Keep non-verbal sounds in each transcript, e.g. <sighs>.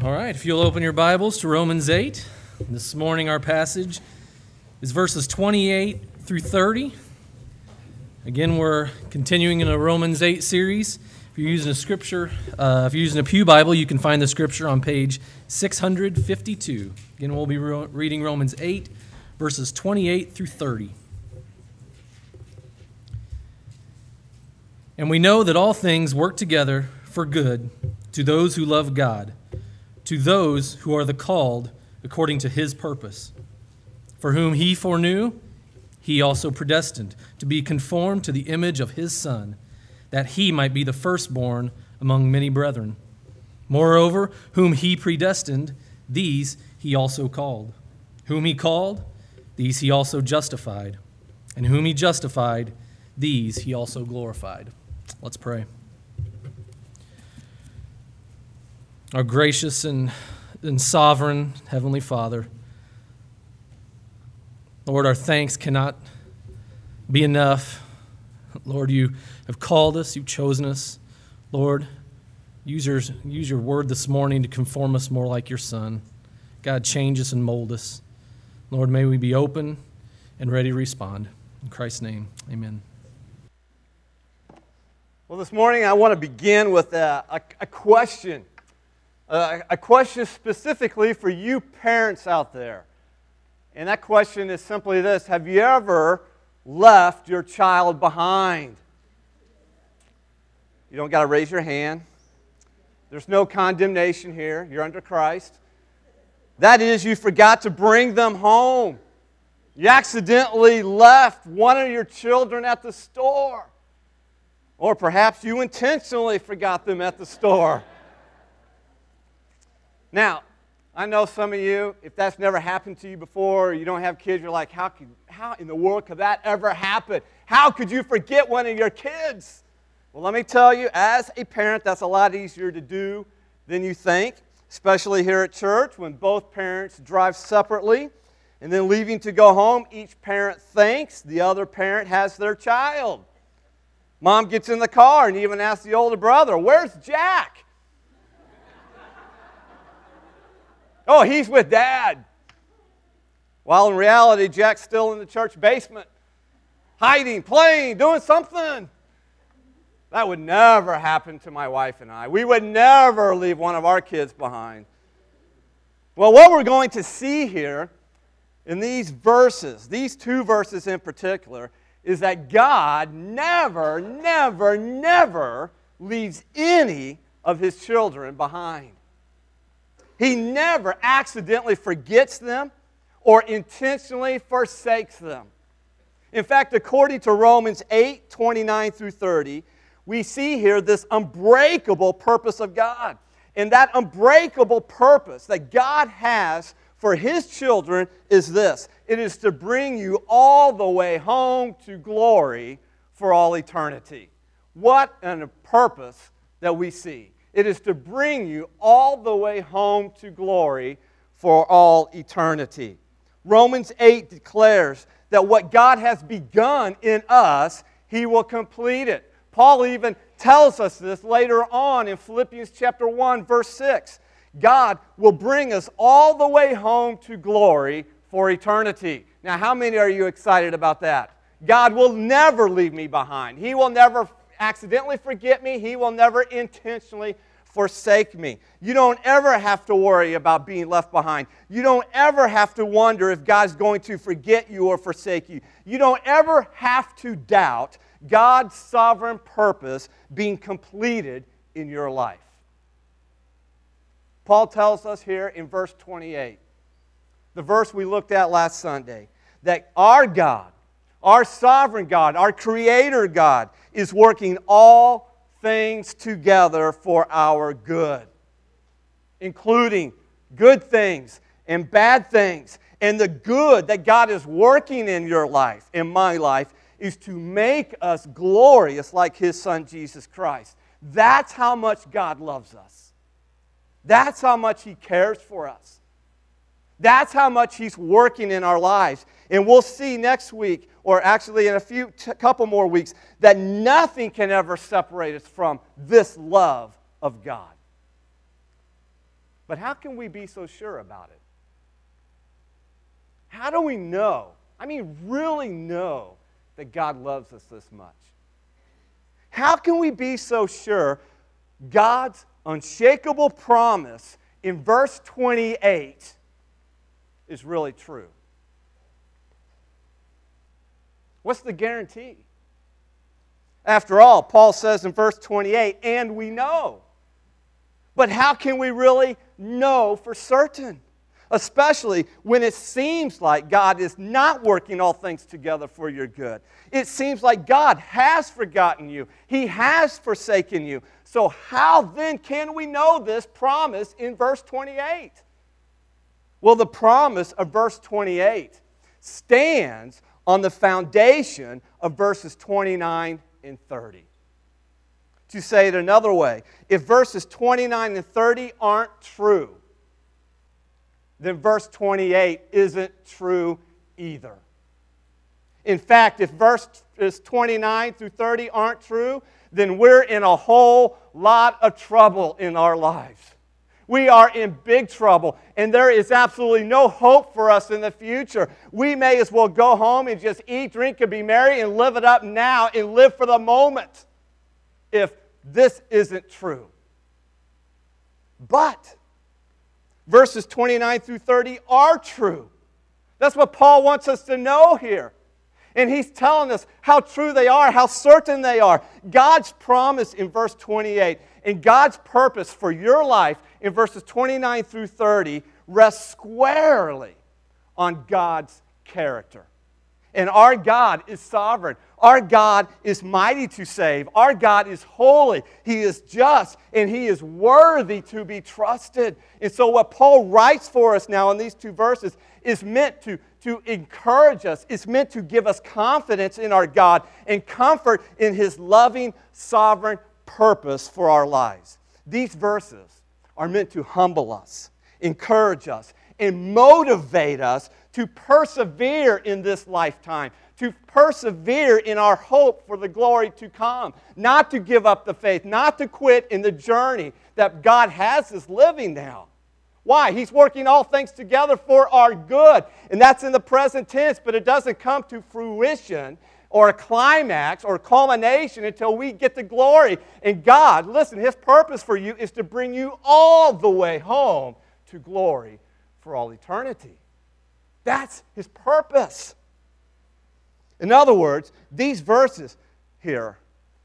All right, if you'll open your Bibles to Romans 8. This morning, our passage is verses 28 through 30. Again, we're continuing in a Romans 8 series. If you're using a scripture, uh, if you're using a Pew Bible, you can find the scripture on page 652. Again, we'll be ro- reading Romans 8, verses 28 through 30. And we know that all things work together for good to those who love God to those who are the called according to his purpose. For whom he foreknew, he also predestined to be conformed to the image of his Son, that he might be the firstborn among many brethren. Moreover, whom he predestined, these he also called. Whom he called, these he also justified. And whom he justified, these he also glorified. Let's pray. Our gracious and, and sovereign Heavenly Father. Lord, our thanks cannot be enough. Lord, you have called us, you've chosen us. Lord, use your, use your word this morning to conform us more like your Son. God, change us and mold us. Lord, may we be open and ready to respond. In Christ's name, amen. Well, this morning I want to begin with a, a, a question uh, a question specifically for you parents out there. And that question is simply this Have you ever left your child behind? You don't got to raise your hand. There's no condemnation here. You're under Christ. That is, you forgot to bring them home. You accidentally left one of your children at the store. Or perhaps you intentionally forgot them at the store. Now, I know some of you, if that's never happened to you before, or you don't have kids, you're like, how, could, how in the world could that ever happen? How could you forget one of your kids? Well, let me tell you, as a parent, that's a lot easier to do than you think, especially here at church when both parents drive separately. And then leaving to go home, each parent thinks the other parent has their child. Mom gets in the car and even asks the older brother, Where's Jack? Oh, he's with dad. While in reality, Jack's still in the church basement, hiding, playing, doing something. That would never happen to my wife and I. We would never leave one of our kids behind. Well, what we're going to see here in these verses, these two verses in particular, is that God never, never, never leaves any of his children behind. He never accidentally forgets them or intentionally forsakes them. In fact, according to Romans 8 29 through 30, we see here this unbreakable purpose of God. And that unbreakable purpose that God has for His children is this it is to bring you all the way home to glory for all eternity. What a purpose that we see. It is to bring you all the way home to glory for all eternity. Romans 8 declares that what God has begun in us, He will complete it. Paul even tells us this later on in Philippians chapter 1, verse 6. God will bring us all the way home to glory for eternity. Now, how many are you excited about that? God will never leave me behind. He will never accidentally forget me. He will never intentionally forsake me. You don't ever have to worry about being left behind. You don't ever have to wonder if God's going to forget you or forsake you. You don't ever have to doubt God's sovereign purpose being completed in your life. Paul tells us here in verse 28, the verse we looked at last Sunday, that our God, our sovereign God, our creator God, is working all things together for our good, including good things and bad things. And the good that God is working in your life, in my life, is to make us glorious like His Son Jesus Christ. That's how much God loves us. That's how much He cares for us. That's how much He's working in our lives. And we'll see next week, or actually in a few t- couple more weeks, that nothing can ever separate us from this love of God. But how can we be so sure about it? How do we know? I mean, really know that God loves us this much? How can we be so sure God's unshakable promise in verse 28 is really true? What's the guarantee? After all, Paul says in verse 28, and we know. But how can we really know for certain? Especially when it seems like God is not working all things together for your good. It seems like God has forgotten you, He has forsaken you. So, how then can we know this promise in verse 28? Well, the promise of verse 28 stands on the foundation of verses 29 and 30. To say it another way, if verses 29 and 30 aren't true, then verse 28 isn't true either. In fact, if verses 29 through 30 aren't true, then we're in a whole lot of trouble in our lives we are in big trouble and there is absolutely no hope for us in the future. We may as well go home and just eat, drink, and be merry and live it up now and live for the moment if this isn't true. But verses 29 through 30 are true. That's what Paul wants us to know here. And he's telling us how true they are, how certain they are. God's promise in verse 28 and God's purpose for your life in verses 29 through 30 rests squarely on God's character. And our God is sovereign. Our God is mighty to save. Our God is holy. He is just and He is worthy to be trusted. And so, what Paul writes for us now in these two verses is meant to, to encourage us, it's meant to give us confidence in our God and comfort in His loving, sovereign purpose for our lives. These verses are meant to humble us, encourage us, and motivate us to persevere in this lifetime, to persevere in our hope for the glory to come, not to give up the faith, not to quit in the journey that God has us living now. Why? He's working all things together for our good. And that's in the present tense, but it doesn't come to fruition or a climax or a culmination until we get to glory. And God, listen, His purpose for you is to bring you all the way home to glory for all eternity. That's His purpose. In other words, these verses here,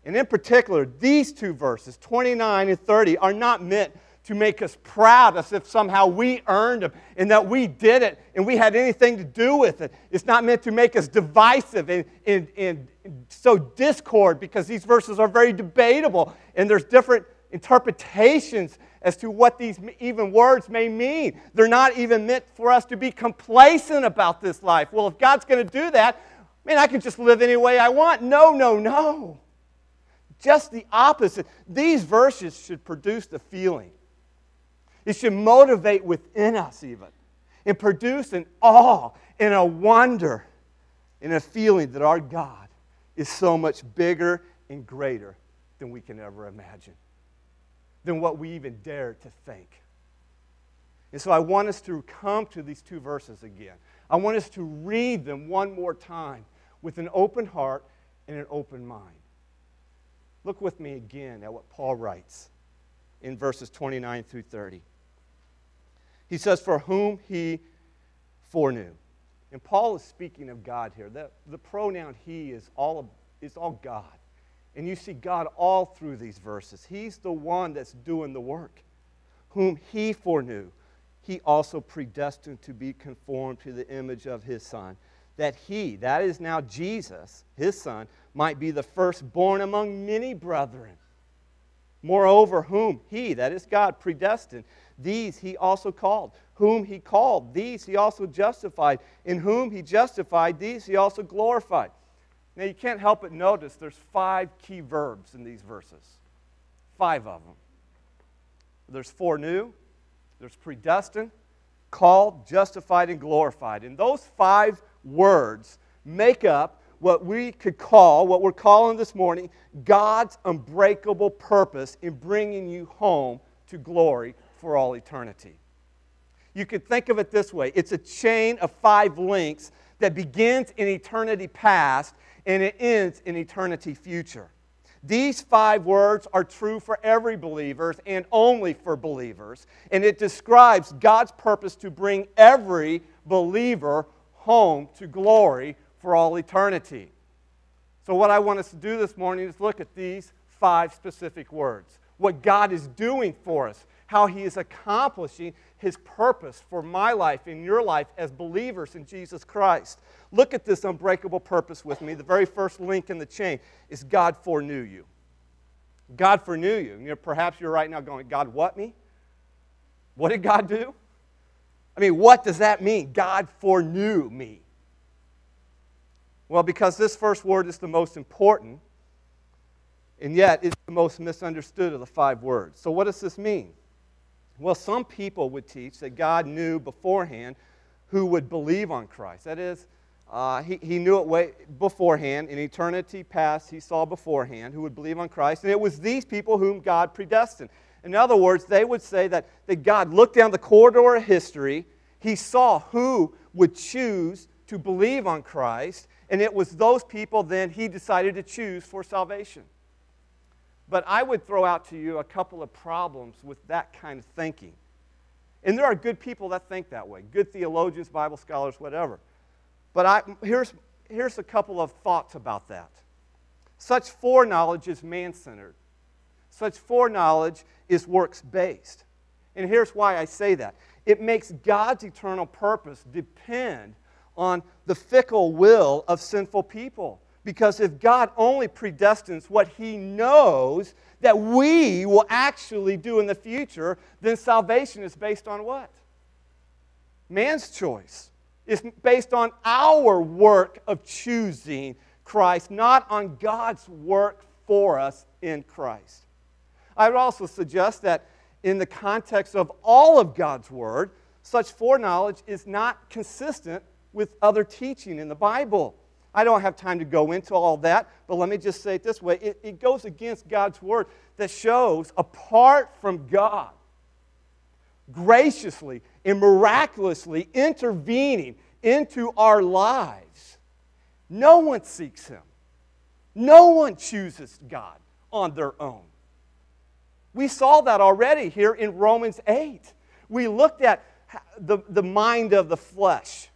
and in particular, these two verses, 29 and 30, are not meant to make us proud as if somehow we earned them and that we did it and we had anything to do with it. It's not meant to make us divisive and, and, and so discord because these verses are very debatable and there's different interpretations as to what these even words may mean. They're not even meant for us to be complacent about this life. Well, if God's going to do that, man, I can just live any way I want. No, no, no. Just the opposite. These verses should produce the feeling it should motivate within us, even, and produce an awe and a wonder and a feeling that our God is so much bigger and greater than we can ever imagine, than what we even dare to think. And so I want us to come to these two verses again. I want us to read them one more time with an open heart and an open mind. Look with me again at what Paul writes in verses 29 through 30. He says, For whom he foreknew. And Paul is speaking of God here. The, the pronoun he is all, is all God. And you see God all through these verses. He's the one that's doing the work. Whom he foreknew, he also predestined to be conformed to the image of his Son, that he, that is now Jesus, his Son, might be the firstborn among many brethren. Moreover, whom he, that is God, predestined, these he also called. Whom he called, these he also justified. In whom he justified, these he also glorified. Now you can't help but notice there's five key verbs in these verses. Five of them. There's foreknew, there's predestined, called, justified, and glorified. And those five words make up what we could call, what we're calling this morning, God's unbreakable purpose in bringing you home to glory for all eternity. You could think of it this way it's a chain of five links that begins in eternity past and it ends in eternity future. These five words are true for every believer and only for believers. And it describes God's purpose to bring every believer home to glory for all eternity. So, what I want us to do this morning is look at these five specific words. What God is doing for us, how He is accomplishing His purpose for my life and your life as believers in Jesus Christ. Look at this unbreakable purpose with me. The very first link in the chain is God foreknew you. God foreknew you. you perhaps you're right now going, God, what me? What did God do? I mean, what does that mean? God foreknew me. Well, because this first word is the most important, and yet it's the most misunderstood of the five words. So, what does this mean? Well, some people would teach that God knew beforehand who would believe on Christ. That is, uh, he, he knew it way beforehand. In eternity past, he saw beforehand who would believe on Christ. And it was these people whom God predestined. In other words, they would say that, that God looked down the corridor of history. He saw who would choose to believe on Christ. And it was those people then he decided to choose for salvation. But I would throw out to you a couple of problems with that kind of thinking. And there are good people that think that way good theologians, Bible scholars, whatever. But I, here's, here's a couple of thoughts about that. Such foreknowledge is man centered, such foreknowledge is works based. And here's why I say that it makes God's eternal purpose depend on the fickle will of sinful people. Because if God only predestines what he knows that we will actually do in the future, then salvation is based on what? Man's choice is based on our work of choosing Christ, not on God's work for us in Christ. I would also suggest that in the context of all of God's Word, such foreknowledge is not consistent with other teaching in the Bible. I don't have time to go into all that, but let me just say it this way it, it goes against God's Word that shows, apart from God, graciously and miraculously intervening into our lives, no one seeks Him. No one chooses God on their own. We saw that already here in Romans 8. We looked at the, the mind of the flesh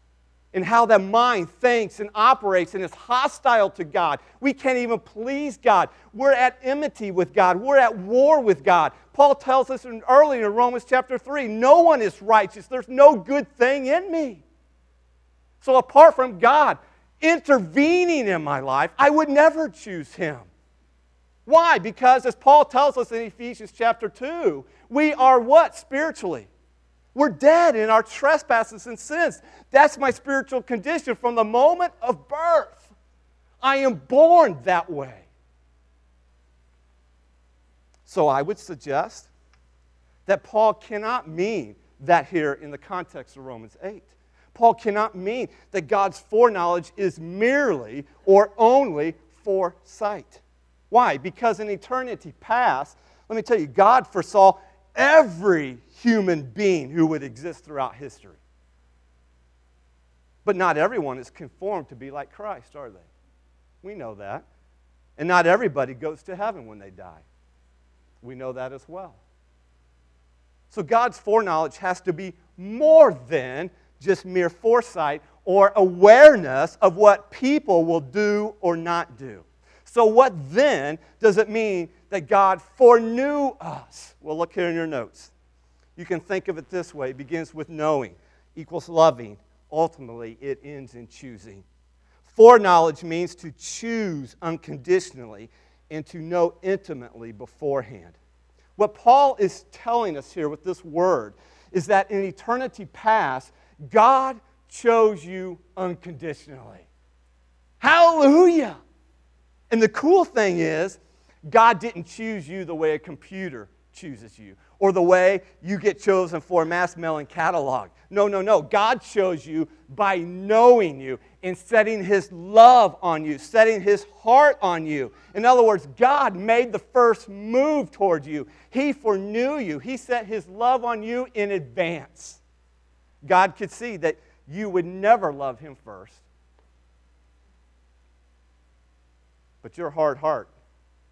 and how that mind thinks and operates and is hostile to God. We can't even please God. We're at enmity with God. We're at war with God. Paul tells us in, earlier in Romans chapter 3 no one is righteous. There's no good thing in me. So, apart from God intervening in my life, I would never choose Him. Why? Because, as Paul tells us in Ephesians chapter 2, we are what spiritually? We're dead in our trespasses and sins. That's my spiritual condition from the moment of birth. I am born that way. So I would suggest that Paul cannot mean that here in the context of Romans 8. Paul cannot mean that God's foreknowledge is merely or only foresight. Why? Because in eternity past, let me tell you, God foresaw every human being who would exist throughout history. But not everyone is conformed to be like Christ, are they? We know that. And not everybody goes to heaven when they die. We know that as well. So God's foreknowledge has to be more than just mere foresight or awareness of what people will do or not do. So, what then does it mean that God foreknew us? Well, look here in your notes. You can think of it this way it begins with knowing, equals loving. Ultimately, it ends in choosing. Foreknowledge means to choose unconditionally and to know intimately beforehand. What Paul is telling us here with this word is that in eternity past, God chose you unconditionally. Hallelujah! And the cool thing is, God didn't choose you the way a computer chooses you or the way you get chosen for a mass mailing catalog. No, no, no. God chose you by knowing you and setting His love on you, setting His heart on you. In other words, God made the first move toward you. He foreknew you, He set His love on you in advance. God could see that you would never love him first. But your hard heart,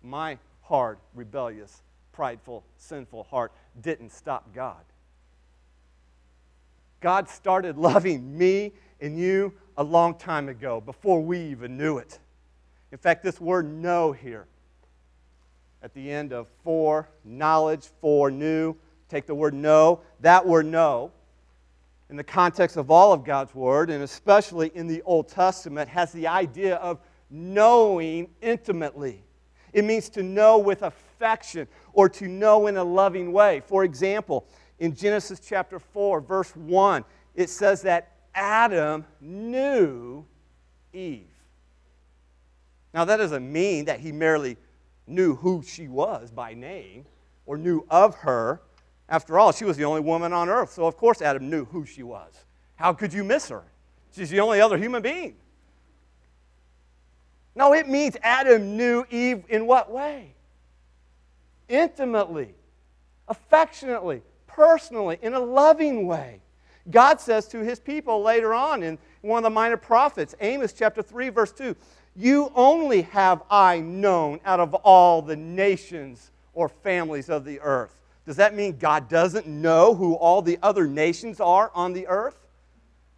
my hard, rebellious, prideful, sinful heart, didn't stop God. God started loving me and you a long time ago, before we even knew it. In fact, this word know here, at the end of for, knowledge, for, new, take the word know. That word know, in the context of all of God's word, and especially in the Old Testament, has the idea of knowing intimately. It means to know with affection or to know in a loving way. For example, in Genesis chapter 4, verse 1, it says that Adam knew Eve. Now, that doesn't mean that he merely knew who she was by name or knew of her. After all, she was the only woman on earth, so of course Adam knew who she was. How could you miss her? She's the only other human being. No, it means Adam knew Eve in what way? Intimately, affectionately, personally, in a loving way. God says to his people later on in one of the minor prophets, Amos chapter 3, verse 2, You only have I known out of all the nations or families of the earth. Does that mean God doesn't know who all the other nations are on the earth?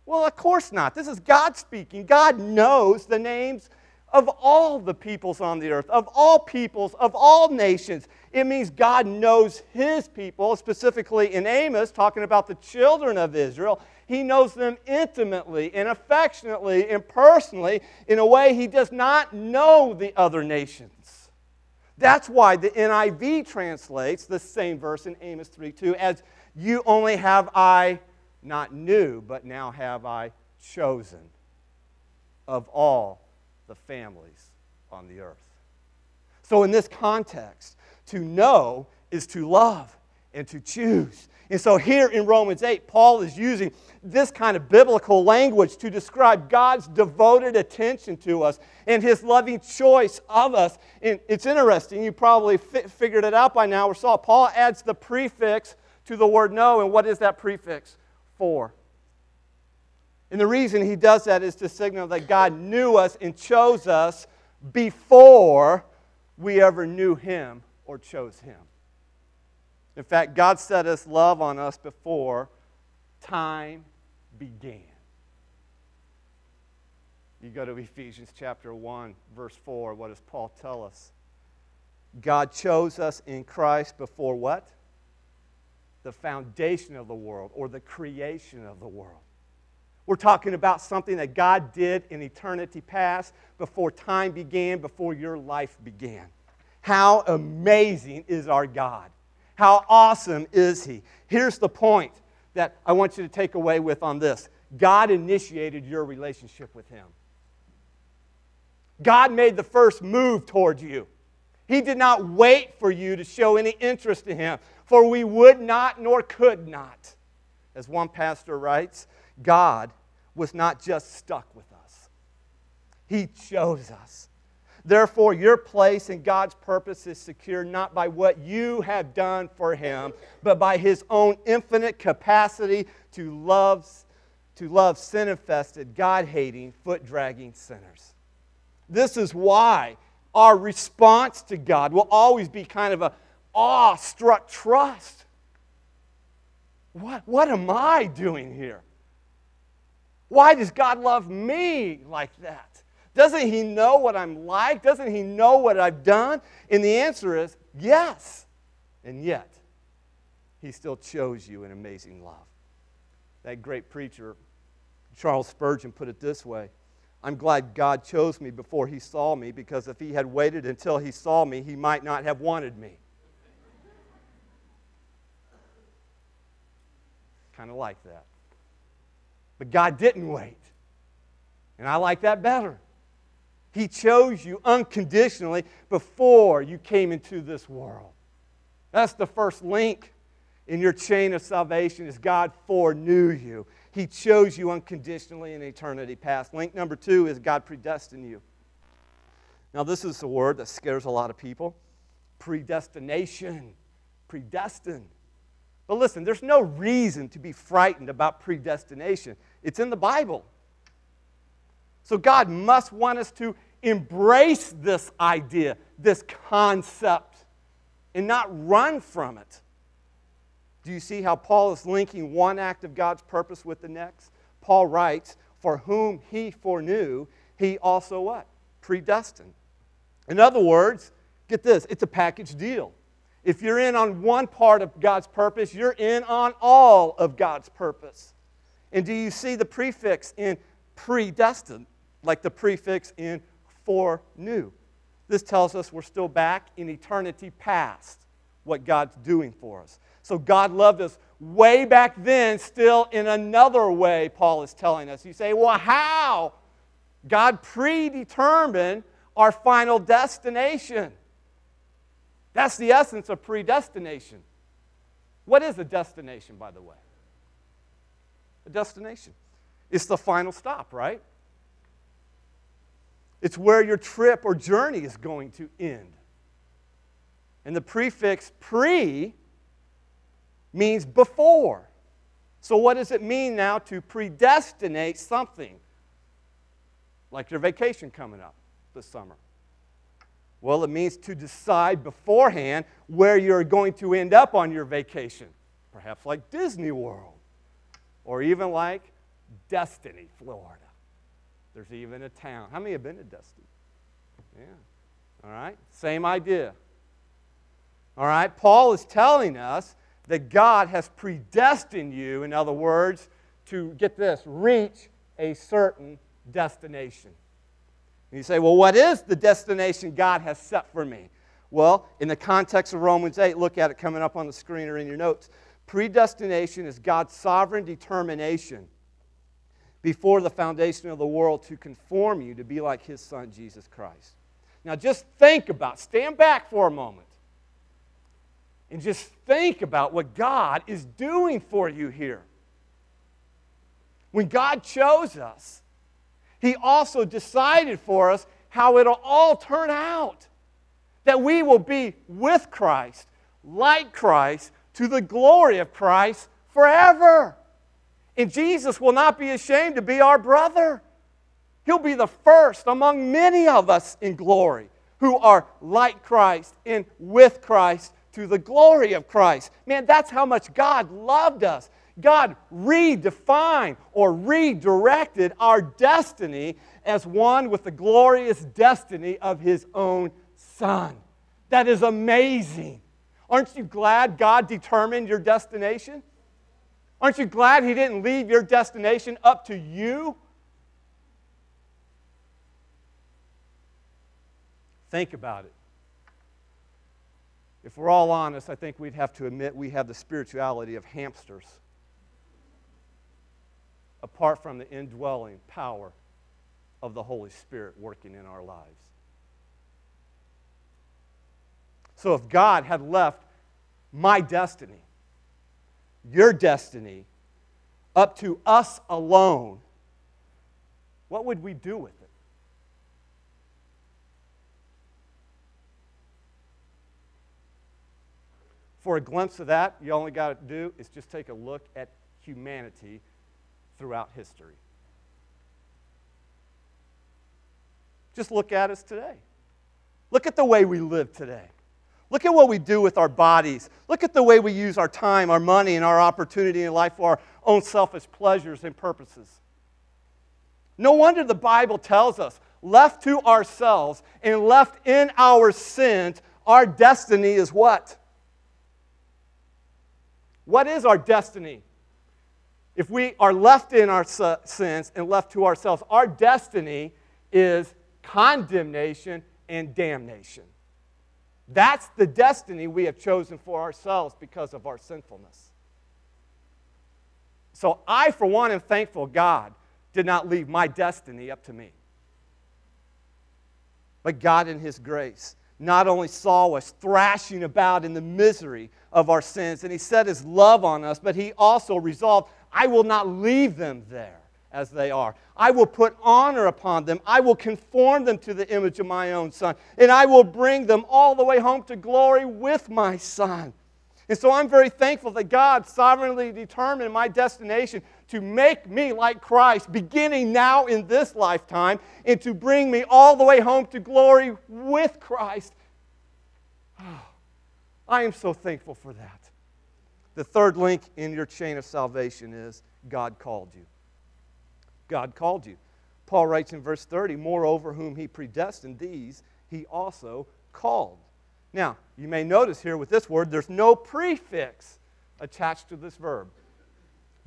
Well, of course not. This is God speaking. God knows the names of all the peoples on the earth, of all peoples, of all nations. It means God knows his people, specifically in Amos, talking about the children of Israel. He knows them intimately and affectionately and personally in a way he does not know the other nations. That's why the NIV translates the same verse in Amos 3 2 as, You only have I not knew, but now have I chosen of all the families on the earth. So, in this context, to know is to love and to choose. And so, here in Romans 8, Paul is using this kind of biblical language to describe God's devoted attention to us and his loving choice of us. And it's interesting, you probably fi- figured it out by now or saw Paul adds the prefix to the word know. And what is that prefix? For. And the reason he does that is to signal that God knew us and chose us before we ever knew him or chose him. In fact, God set his love on us before time began. You go to Ephesians chapter 1, verse 4. What does Paul tell us? God chose us in Christ before what? The foundation of the world or the creation of the world. We're talking about something that God did in eternity past, before time began, before your life began. How amazing is our God? How awesome is He? Here's the point that I want you to take away with on this God initiated your relationship with Him. God made the first move toward you. He did not wait for you to show any interest in Him, for we would not nor could not. As one pastor writes, God was not just stuck with us, He chose us. Therefore, your place in God's purpose is secure not by what you have done for Him, but by His own infinite capacity to love, to love sin infested, God hating, foot dragging sinners. This is why our response to God will always be kind of a awe-struck trust. What, what am I doing here? Why does God love me like that? Doesn't He know what I'm like? Doesn't He know what I've done? And the answer is yes. And yet, He still chose you in amazing love. That great preacher, Charles Spurgeon, put it this way I'm glad God chose me before He saw me because if He had waited until He saw me, He might not have wanted me. kind of like that. But God didn't wait. And I like that better. He chose you unconditionally before you came into this world. That's the first link in your chain of salvation is God foreknew you. He chose you unconditionally in eternity past. Link number two is God predestined you. Now, this is a word that scares a lot of people. Predestination. Predestined. But listen, there's no reason to be frightened about predestination. It's in the Bible. So God must want us to embrace this idea, this concept, and not run from it. Do you see how Paul is linking one act of God's purpose with the next? Paul writes, For whom he foreknew, he also what? Predestined. In other words, get this, it's a package deal. If you're in on one part of God's purpose, you're in on all of God's purpose. And do you see the prefix in predestined, like the prefix in foreknew? This tells us we're still back in eternity past, what God's doing for us. So God loved us way back then, still in another way, Paul is telling us. You say, well, how? God predetermined our final destination. That's the essence of predestination. What is a destination, by the way? A destination. It's the final stop, right? It's where your trip or journey is going to end. And the prefix pre means before. So, what does it mean now to predestinate something? Like your vacation coming up this summer. Well, it means to decide beforehand where you're going to end up on your vacation. Perhaps like Disney World, or even like Destin, Florida. There's even a town. How many have been to Destin? Yeah. All right? Same idea. All right? Paul is telling us that God has predestined you, in other words, to get this, reach a certain destination. And you say, well, what is the destination God has set for me? Well, in the context of Romans 8, look at it coming up on the screen or in your notes. Predestination is God's sovereign determination before the foundation of the world to conform you to be like his son, Jesus Christ. Now, just think about, stand back for a moment, and just think about what God is doing for you here. When God chose us, he also decided for us how it'll all turn out. That we will be with Christ, like Christ, to the glory of Christ forever. And Jesus will not be ashamed to be our brother. He'll be the first among many of us in glory who are like Christ and with Christ to the glory of Christ. Man, that's how much God loved us. God redefined or redirected our destiny as one with the glorious destiny of His own Son. That is amazing. Aren't you glad God determined your destination? Aren't you glad He didn't leave your destination up to you? Think about it. If we're all honest, I think we'd have to admit we have the spirituality of hamsters apart from the indwelling power of the Holy Spirit working in our lives. So if God had left my destiny, your destiny, up to us alone, what would we do with it? For a glimpse of that, you only got to do is just take a look at humanity throughout history. Just look at us today. Look at the way we live today. Look at what we do with our bodies. Look at the way we use our time, our money, and our opportunity in life for our own selfish pleasures and purposes. No wonder the Bible tells us, left to ourselves and left in our sins, our destiny is what? What is our destiny? If we are left in our sins and left to ourselves, our destiny is condemnation and damnation. That's the destiny we have chosen for ourselves because of our sinfulness. So I, for one, am thankful God did not leave my destiny up to me. But God, in His grace, not only saw us thrashing about in the misery of our sins, and He set His love on us, but He also resolved I will not leave them there as they are. I will put honor upon them. I will conform them to the image of my own Son. And I will bring them all the way home to glory with my Son. And so I'm very thankful that God sovereignly determined my destination to make me like Christ, beginning now in this lifetime, and to bring me all the way home to glory with Christ. Oh, <sighs> I am so thankful for that. The third link in your chain of salvation is God called you. God called you. Paul writes in verse 30, Moreover, whom he predestined, these he also called. Now, you may notice here with this word, there's no prefix attached to this verb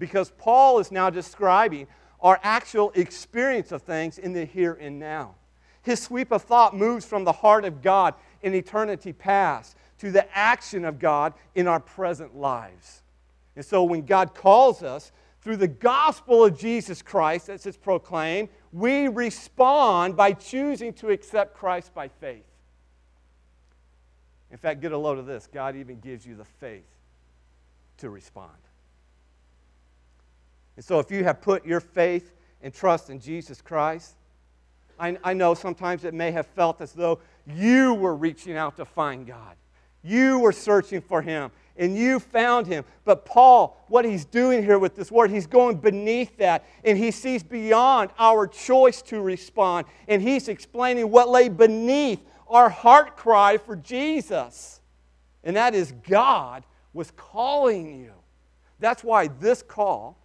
because Paul is now describing our actual experience of things in the here and now. His sweep of thought moves from the heart of God in eternity past to the action of God in our present lives. And so when God calls us through the gospel of Jesus Christ, as it's proclaimed, we respond by choosing to accept Christ by faith. In fact, get a load of this God even gives you the faith to respond. And so, if you have put your faith and trust in Jesus Christ, I, I, know sometimes it may have felt as though you were reaching out to find God. You were searching for Him and you found Him. But Paul, what he's doing here with this word, he's going beneath that and he sees beyond our choice to respond. And he's explaining what lay beneath our heart cry for Jesus. And that is God was calling you. That's why this call,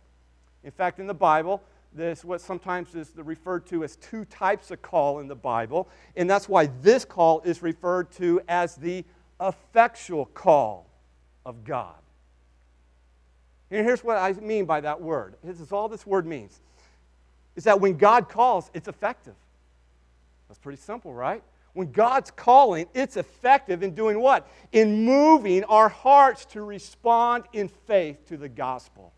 in fact, in the Bible, this what sometimes is referred to as two types of call in the Bible, and that's why this call is referred to as the effectual call of God. And here's what I mean by that word. This is all this word means. Is that when God calls, it's effective. That's pretty simple, right? When God's calling, it's effective in doing what? In moving our hearts to respond in faith to the gospel.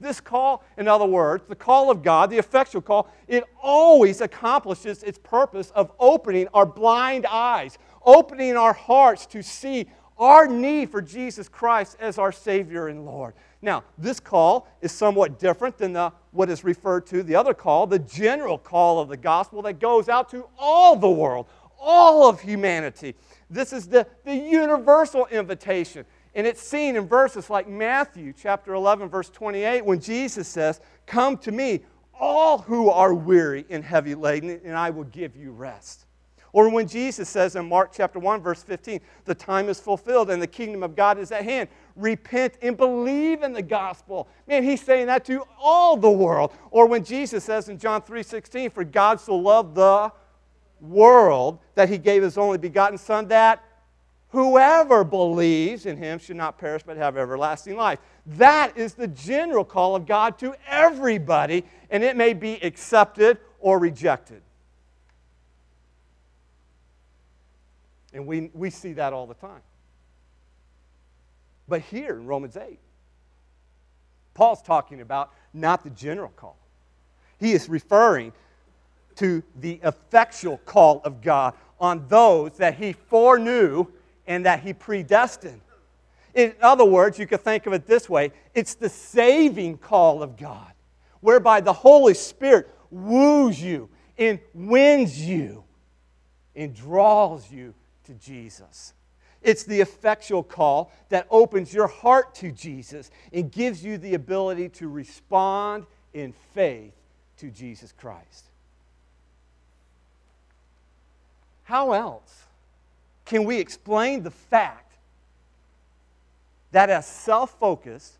This call, in other words, the call of God, the effectual call, it always accomplishes its purpose of opening our blind eyes, opening our hearts to see our need for Jesus Christ as our Savior and Lord. Now, this call is somewhat different than the, what is referred to, the other call, the general call of the gospel that goes out to all the world, all of humanity. This is the, the universal invitation. And it's seen in verses like Matthew chapter 11, verse 28, when Jesus says, Come to me, all who are weary and heavy laden, and I will give you rest. Or when Jesus says in Mark chapter 1, verse 15, the time is fulfilled and the kingdom of God is at hand. Repent and believe in the gospel. Man, he's saying that to all the world. Or when Jesus says in John 3 16, For God so loved the world that he gave his only begotten Son, that whoever believes in him should not perish but have everlasting life. That is the general call of God to everybody, and it may be accepted or rejected. And we, we see that all the time. But here in Romans 8, Paul's talking about not the general call. He is referring to the effectual call of God on those that he foreknew and that he predestined. In other words, you could think of it this way it's the saving call of God, whereby the Holy Spirit woos you and wins you and draws you to Jesus. It's the effectual call that opens your heart to Jesus and gives you the ability to respond in faith to Jesus Christ. How else can we explain the fact that as self focused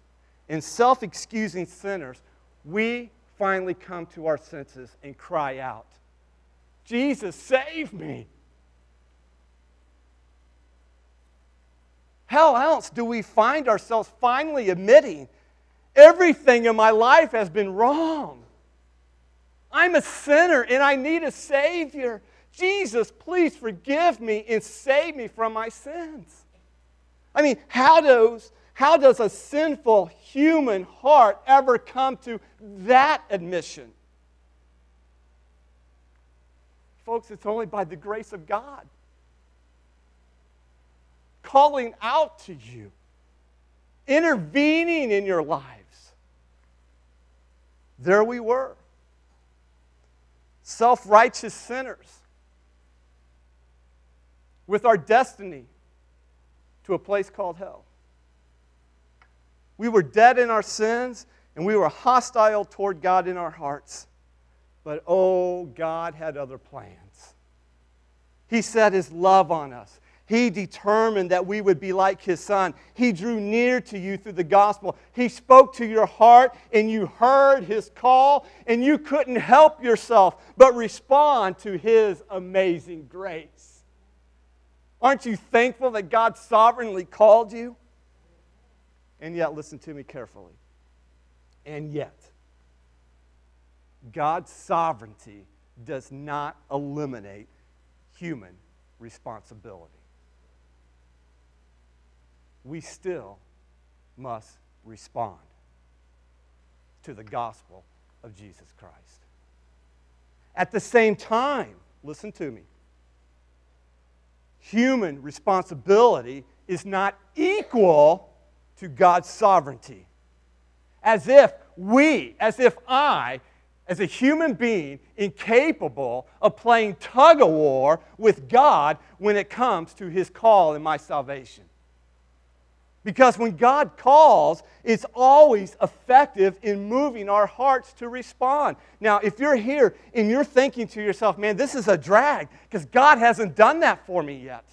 and self excusing sinners, we finally come to our senses and cry out, Jesus, save me? How else do we find ourselves finally admitting everything in my life has been wrong? I'm a sinner and I need a Savior. Jesus, please forgive me and save me from my sins. I mean, how does, how does a sinful human heart ever come to that admission? Folks, it's only by the grace of God calling out to you, intervening in your lives. There we were, self righteous sinners with our destiny to a place called hell. We were dead in our sins, and we were hostile toward God in our hearts. But oh, God had other plans. He set His love on us. He determined that we would be like His Son. He drew near to you through the gospel. He spoke to your heart, and you heard His call, and you couldn't help yourself but respond to His amazing grace. Aren't you thankful that God sovereignly called you? And yet, listen to me carefully. And yet, God's sovereignty does not eliminate human responsibility. We still must respond to the gospel of Jesus Christ. At the same time, listen to me, human responsibility is not equal to God's sovereignty. As if we, as if I, as a human being, incapable of playing tug of war with God when it comes to his call in my salvation. Because when God calls, it's always effective in moving our hearts to respond. Now, if you're here and you're thinking to yourself, man, this is a drag because God hasn't done that for me yet.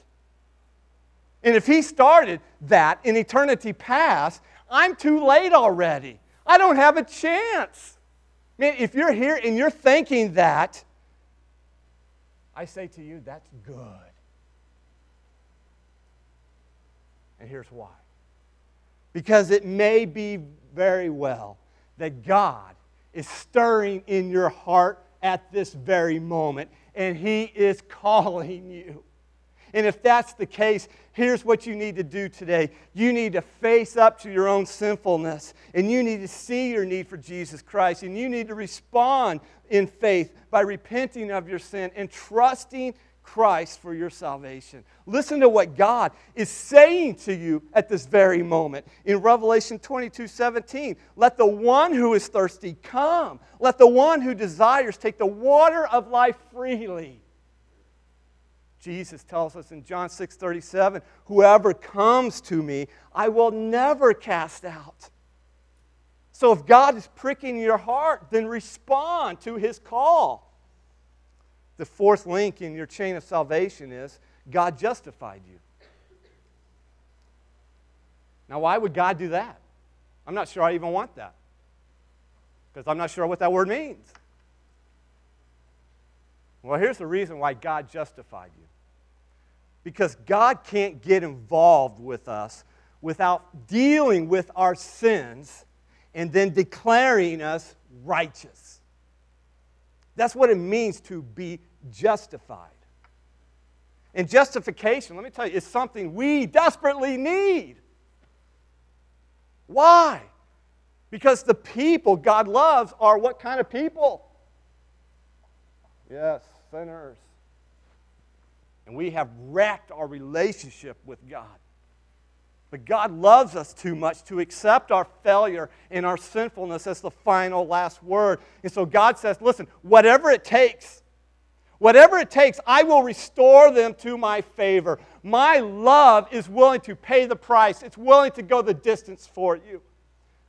And if He started that in eternity past, I'm too late already. I don't have a chance. Man, if you're here and you're thinking that, I say to you, that's good. And here's why. Because it may be very well that God is stirring in your heart at this very moment, and He is <laughs> calling you. And if that's the case, here's what you need to do today. You need to face up to your own sinfulness, and you need to see your need for Jesus Christ, and you need to respond in faith by repenting of your sin and trusting Christ for your salvation. Listen to what God is saying to you at this very moment. In Revelation 22 17, let the one who is thirsty come. Let the one who desires take the water of life freely. Jesus tells us in John 6 37, whoever comes to me, I will never cast out. So if God is pricking your heart, then respond to his call. The fourth link in your chain of salvation is God justified you. Now, why would God do that? I'm not sure I even want that because I'm not sure what that word means. Well, here's the reason why God justified you. Because God can't get involved with us without dealing with our sins and then declaring us righteous. That's what it means to be justified. And justification, let me tell you, is something we desperately need. Why? Because the people God loves are what kind of people? Yes, sinners. And we have wrecked our relationship with God. But God loves us too much to accept our failure and our sinfulness as the final last word. And so God says, listen, whatever it takes, whatever it takes, I will restore them to my favor. My love is willing to pay the price, it's willing to go the distance for you.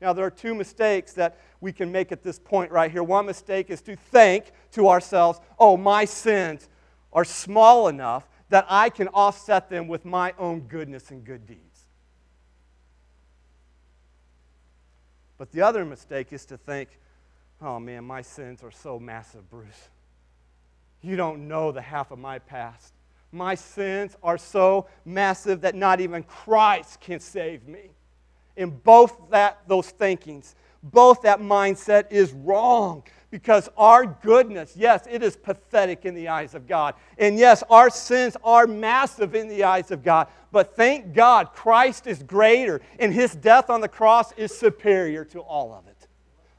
Now, there are two mistakes that we can make at this point right here. One mistake is to think to ourselves, oh, my sins are small enough that I can offset them with my own goodness and good deeds. But the other mistake is to think, oh man, my sins are so massive, Bruce. You don't know the half of my past. My sins are so massive that not even Christ can save me. In both that those thinkings, both that mindset is wrong because our goodness, yes, it is pathetic in the eyes of God. And yes, our sins are massive in the eyes of God. But thank God, Christ is greater, and his death on the cross is superior to all of it.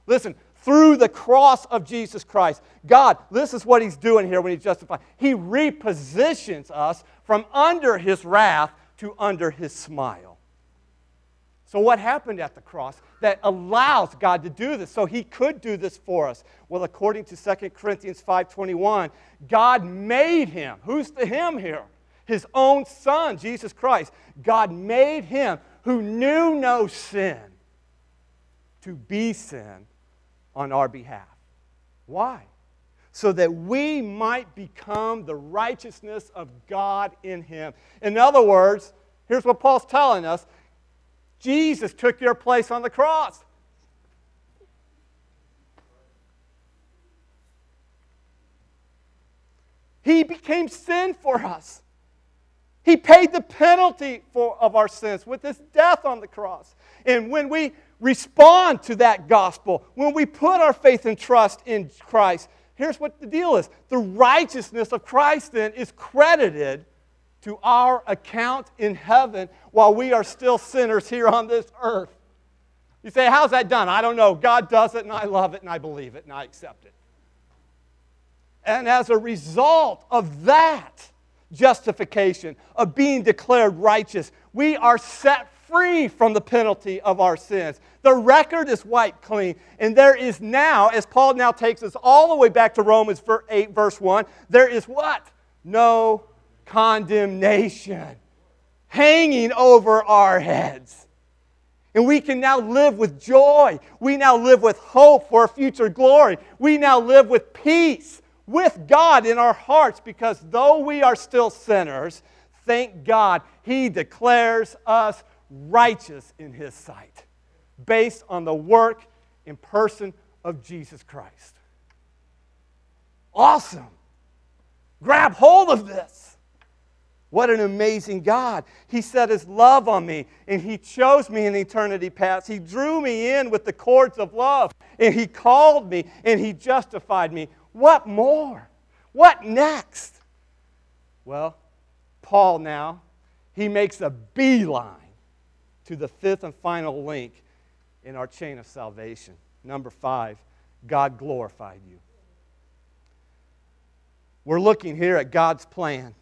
Listen, through the cross of Jesus Christ, God, this is what he's doing here when he justifies. He repositions us from under his wrath to under his smile. So, what happened at the cross that allows God to do this? So, He could do this for us. Well, according to 2 Corinthians 5.21, God made Him. Who's the Him here? His own Son, Jesus Christ. God made Him who knew no sin to be sin on our behalf. Why? So that we might become the righteousness of God in him. In other words, here's what Paul's telling us Jesus took your place on the cross. He became sin for us. He paid the penalty for, of our sins with his death on the cross. And when we respond to that gospel, when we put our faith and trust in Christ, here's what the deal is the righteousness of Christ then is credited to our account in heaven while we are still sinners here on this earth. You say, How's that done? I don't know. God does it, and I love it, and I believe it, and I accept it. And as a result of that justification, of being declared righteous, we are set free from the penalty of our sins. The record is wiped clean. And there is now, as Paul now takes us all the way back to Romans 8, verse 1, there is what? No condemnation hanging over our heads. And we can now live with joy. We now live with hope for a future glory. We now live with peace with God in our hearts because though we are still sinners, thank God, He declares us righteous in His sight based on the work and person of Jesus Christ. Awesome. Grab hold of this. What an amazing God. He set his love on me and he chose me in eternity past. He drew me in with the cords of love and he called me and he justified me. What more? What next? Well, Paul now, he makes a beeline to the fifth and final link in our chain of salvation. Number five, God glorified you. We're looking here at God's plan.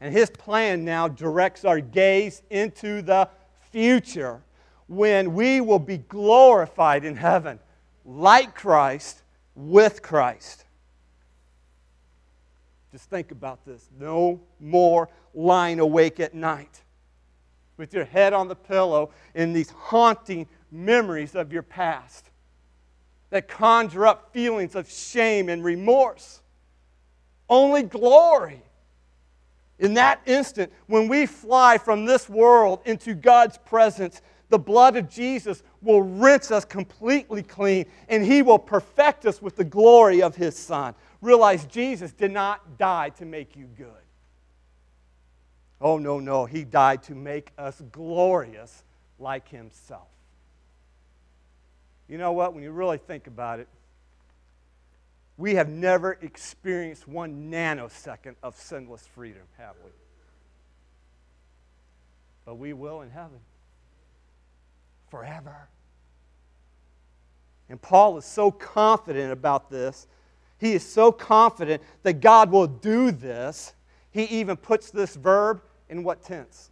And his plan now directs our gaze into the future when we will be glorified in heaven like Christ with Christ. Just think about this. No more lying awake at night with your head on the pillow in these haunting memories of your past that conjure up feelings of shame and remorse. Only glory. In that instant, when we fly from this world into God's presence, the blood of Jesus will rinse us completely clean, and He will perfect us with the glory of His Son. Realize Jesus did not die to make you good. Oh, no, no. He died to make us glorious like Himself. You know what? When you really think about it, we have never experienced one nanosecond of sinless freedom, have we? But we will in heaven forever. And Paul is so confident about this. He is so confident that God will do this. He even puts this verb in what tense?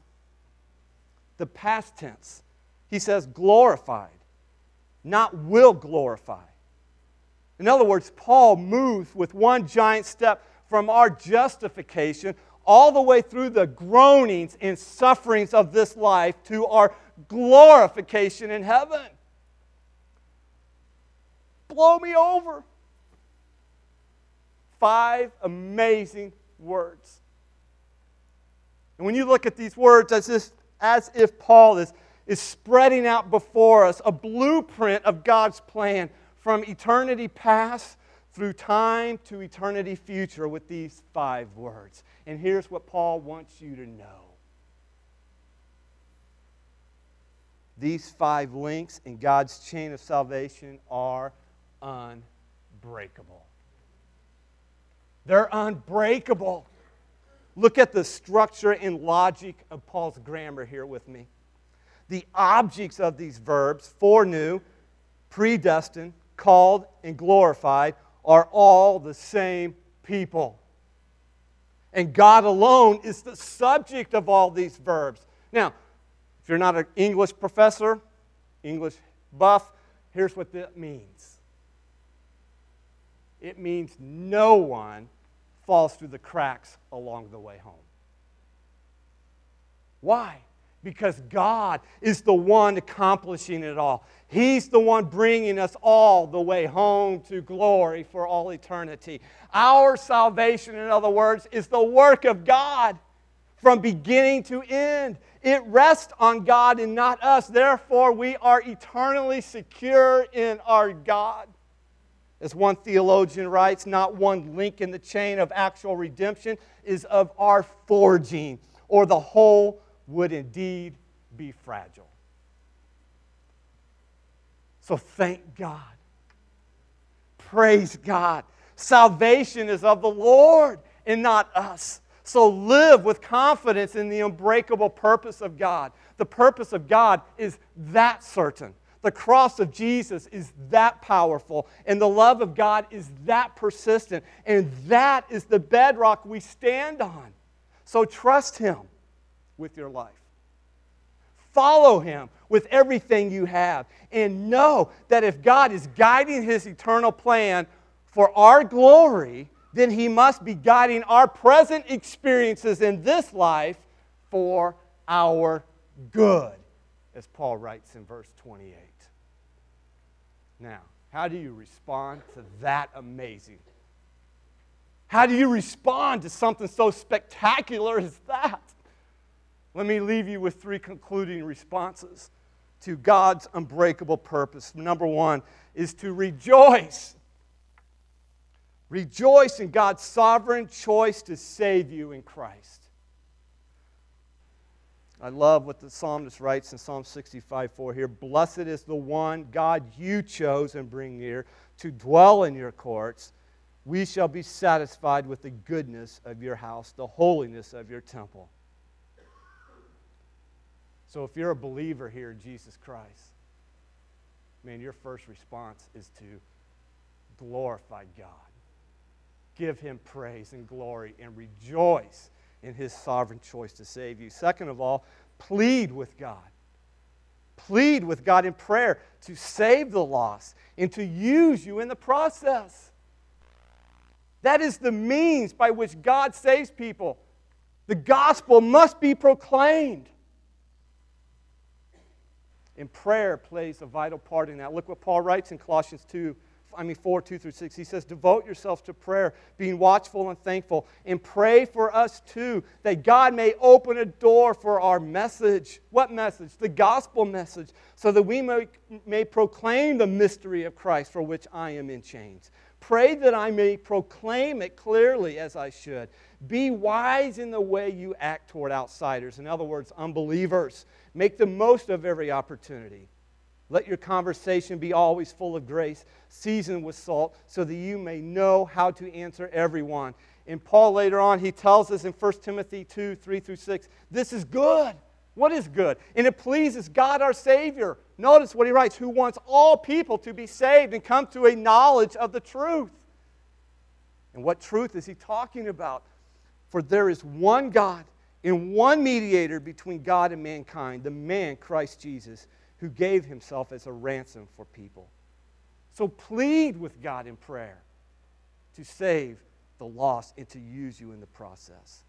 The past tense. He says glorified, not will glorify. In other words, Paul moves with one giant step from our justification all the way through the groanings and sufferings of this life to our glorification in heaven. Blow me over. Five amazing words. And when you look at these words, as if, as if Paul is, is spreading out before us a blueprint of God's plan from eternity past through time to eternity future with these five words. And here's what Paul wants you to know These five links in God's chain of salvation are unbreakable. They're unbreakable. Look at the structure and logic of Paul's grammar here with me. The objects of these verbs, foreknew, predestined, called, and glorified, are all the same people. And God alone is the subject of all these verbs. Now, if you're not an English professor, English buff, here's what that means it means no one falls through the cracks along the way home. Why? because God is the one accomplishing it all. He's the one bringing us all the way home to glory for all eternity. Our salvation, in other words, is the work of God from beginning to end. It rests on God and not us. Therefore, we are eternally secure in our God. As one theologian writes, not one link in the chain of actual redemption is of our forging, or the whole would indeed be fragile. So thank God. Praise God. Salvation is of the Lord and not us. So live with confidence in the unbreakable purpose of God. The purpose of God is that certain. The cross of Jesus is that powerful, and the love of God is that persistent, and that is the bedrock we stand on. So trust Him with your life. Follow Him with everything you have, and know that if God is guiding His eternal plan for our glory, then He must be guiding our present experiences in this life for our good, as Paul writes in verse 28. Now, how do you respond to that amazing? How do you respond to something so spectacular as that? Let me leave you with three concluding responses to God's unbreakable purpose. Number one is to rejoice. Rejoice in God's sovereign choice to save you in Christ. I love what the psalmist writes in Psalm 65 4 here. Blessed is the one, God, you chose and bring near to dwell in your courts. We shall be satisfied with the goodness of your house, the holiness of your temple. So if you're a believer here in Jesus Christ, man, your first response is to glorify God. Give him praise and glory and rejoice in his sovereign choice to save you. Second of all, plead with God. Plead with God in prayer to save the lost and to use you in the process. That is the means by which God saves people. The gospel must be proclaimed. And prayer plays a vital part in that. Look what Paul writes in Colossians 2 I mean, 4, 2 through 6. He says, Devote yourselves to prayer, being watchful and thankful, and pray for us too, that God may open a door for our message. What message? The gospel message, so that we may, may proclaim the mystery of Christ for which I am in chains. Pray that I may proclaim it clearly as I should. Be wise in the way you act toward outsiders. In other words, unbelievers. Make the most of every opportunity let your conversation be always full of grace, seasoned with salt, so that you may know how to answer everyone. And Paul later on, he tells us in 1 Timothy 2 3 through 6, this is good. What is good? And it pleases God our Savior. Notice what he writes, who wants all people to be saved and come to a knowledge of the truth. And what truth is he talking about? For there is one God and one mediator between God and mankind, the man Christ Jesus who gave himself as a ransom for people. So plead with God in prayer to save the lost and to use you in the process.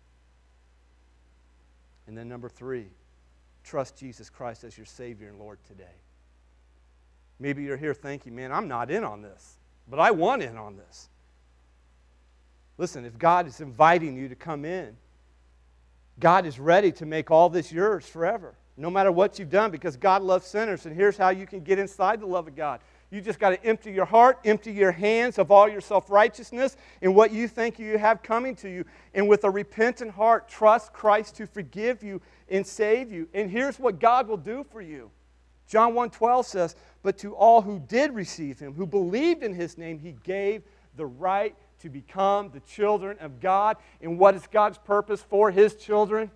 And then, number three, trust Jesus Christ as your Savior and Lord today. Maybe you're here thinking, man, I'm not in on this, but I want in on this. Listen, if God is inviting you to come in, God is ready to make all this yours forever no matter what you've done, because God loves sinners. And here's how you can get inside the love of God. You just got to empty your heart, empty your hands of all your self righteousness and what you think you have coming to you. And with a repentant heart, trust Christ to forgive you and save you. And here's what God will do for you. John 1:12 says, "But to all who did receive him, who believed in his name, he gave the right to become the children of God." And what is God's purpose for his children?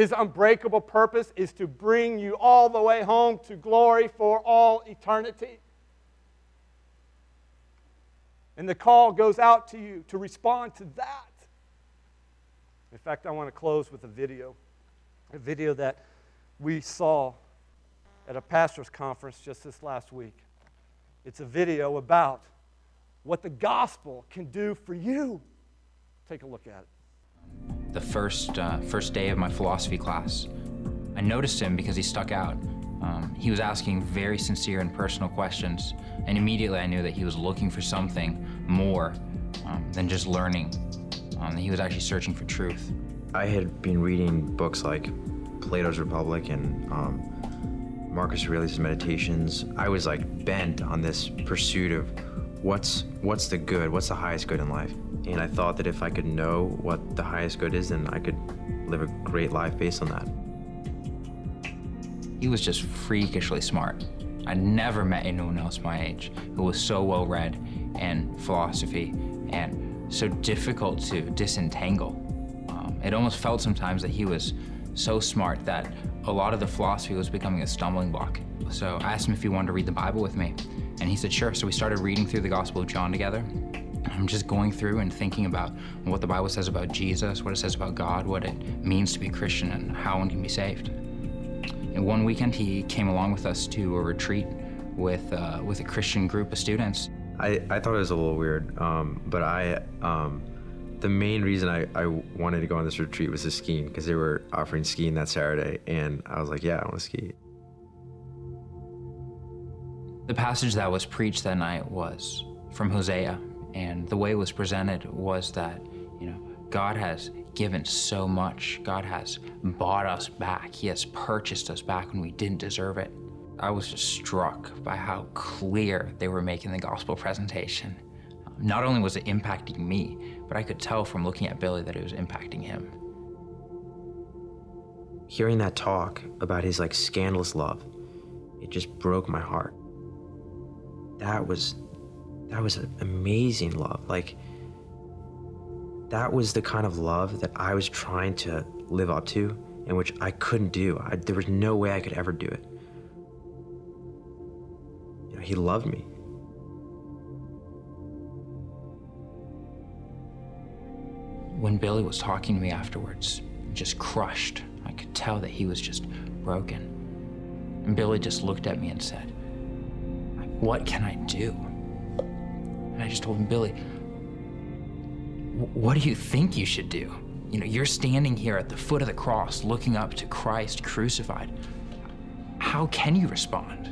His unbreakable purpose is to bring you all the way home to glory for all eternity. And the call goes out to you to respond to that. In fact, I want to close with a video, a video that we saw at a pastor's conference just this last week. It's a video about what the gospel can do for you. Take a look at it the first, uh, first day of my philosophy class. I noticed him because he stuck out. Um, he was asking very sincere and personal questions, and immediately I knew that he was looking for something more um, than just learning. Um, he was actually searching for truth. I had been reading books like Plato's Republic and um, Marcus Aurelius' Meditations. I was like bent on this pursuit of what's what's the good, what's the highest good in life. And I thought that if I could know what the highest good is, then I could live a great life based on that. He was just freakishly smart. I never met anyone else my age who was so well read in philosophy and so difficult to disentangle. Um, it almost felt sometimes that he was so smart that a lot of the philosophy was becoming a stumbling block. So I asked him if he wanted to read the Bible with me, and he said sure. So we started reading through the Gospel of John together. I'm just going through and thinking about what the Bible says about Jesus, what it says about God, what it means to be Christian, and how one can be saved. And one weekend, he came along with us to a retreat with uh, with a Christian group of students. I, I thought it was a little weird, um, but I um, the main reason I, I wanted to go on this retreat was to skiing because they were offering skiing that Saturday, and I was like, yeah, I want to ski. The passage that was preached that night was from Hosea, and the way it was presented was that, you know, God has given so much. God has bought us back. He has purchased us back when we didn't deserve it. I was just struck by how clear they were making the gospel presentation. Not only was it impacting me, but I could tell from looking at Billy that it was impacting him. Hearing that talk about his like scandalous love, it just broke my heart. That was that was an amazing love. Like that was the kind of love that I was trying to live up to and which I couldn't do. I, there was no way I could ever do it. You know, he loved me. When Billy was talking to me afterwards, just crushed, I could tell that he was just broken. And Billy just looked at me and said, What can I do? And I just told him, Billy, what do you think you should do? You know, you're standing here at the foot of the cross looking up to Christ crucified. How can you respond?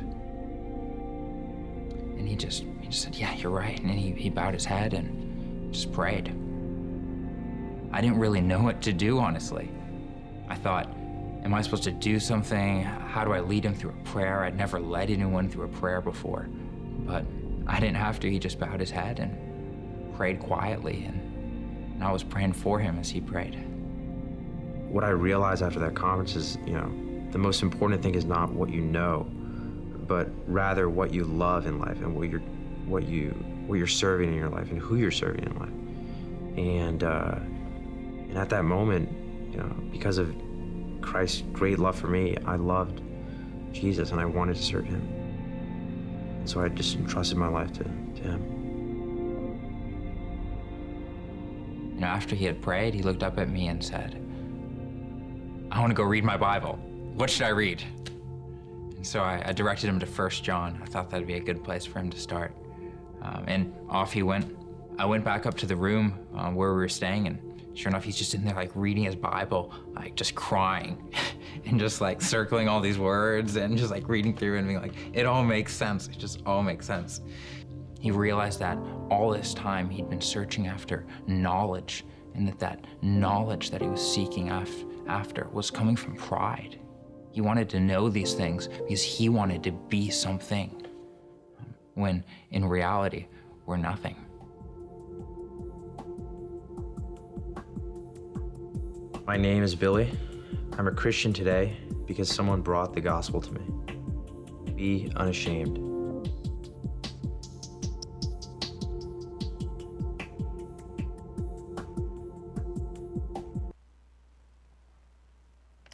And he just, he just said, Yeah, you're right. And he, he bowed his head and just prayed. I didn't really know what to do, honestly. I thought, Am I supposed to do something? How do I lead him through a prayer? I'd never led anyone through a prayer before. But I didn't have to. He just bowed his head and prayed quietly. And and I was praying for him as he prayed. What I realized after that conference is, you know, the most important thing is not what you know, but rather what you love in life and what you're, what you, what you're serving in your life and who you're serving in life. And uh, and at that moment, you know, because of Christ's great love for me, I loved Jesus and I wanted to serve Him. So I just entrusted my life to, to Him. You know, after he had prayed, he looked up at me and said, I want to go read my Bible. What should I read? And so I, I directed him to First John. I thought that'd be a good place for him to start. Um, and off he went. I went back up to the room um, where we were staying, and sure enough, he's just in there, like reading his Bible, like just crying <laughs> and just like circling all these words and just like reading through and being like, it all makes sense. It just all makes sense. He realized that all this time he'd been searching after knowledge, and that that knowledge that he was seeking af- after was coming from pride. He wanted to know these things because he wanted to be something, when in reality, we're nothing. My name is Billy. I'm a Christian today because someone brought the gospel to me. Be unashamed.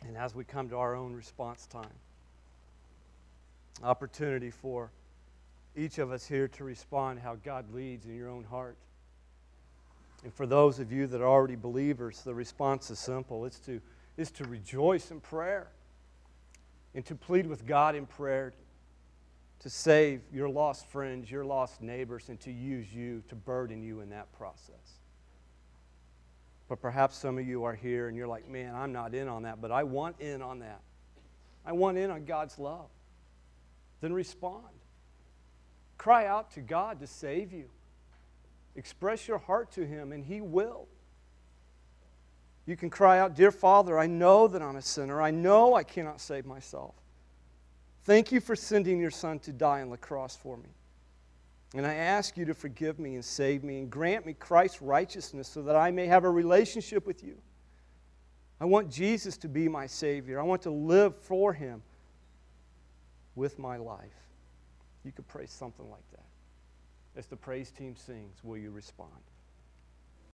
And as we come to our own response time, opportunity for each of us here to respond how God leads in your own heart. And for those of you that are already believers, the response is simple it's to, it's to rejoice in prayer and to plead with God in prayer to save your lost friends, your lost neighbors, and to use you to burden you in that process. But perhaps some of you are here and you're like, man, I'm not in on that, but I want in on that. I want in on God's love. Then respond. Cry out to God to save you. Express your heart to Him, and He will. You can cry out, Dear Father, I know that I'm a sinner. I know I cannot save myself. Thank you for sending your Son to die on the cross for me. And I ask you to forgive me and save me and grant me Christ's righteousness so that I may have a relationship with you. I want Jesus to be my Savior. I want to live for Him with my life. You could pray something like that. As the praise team sings, will you respond?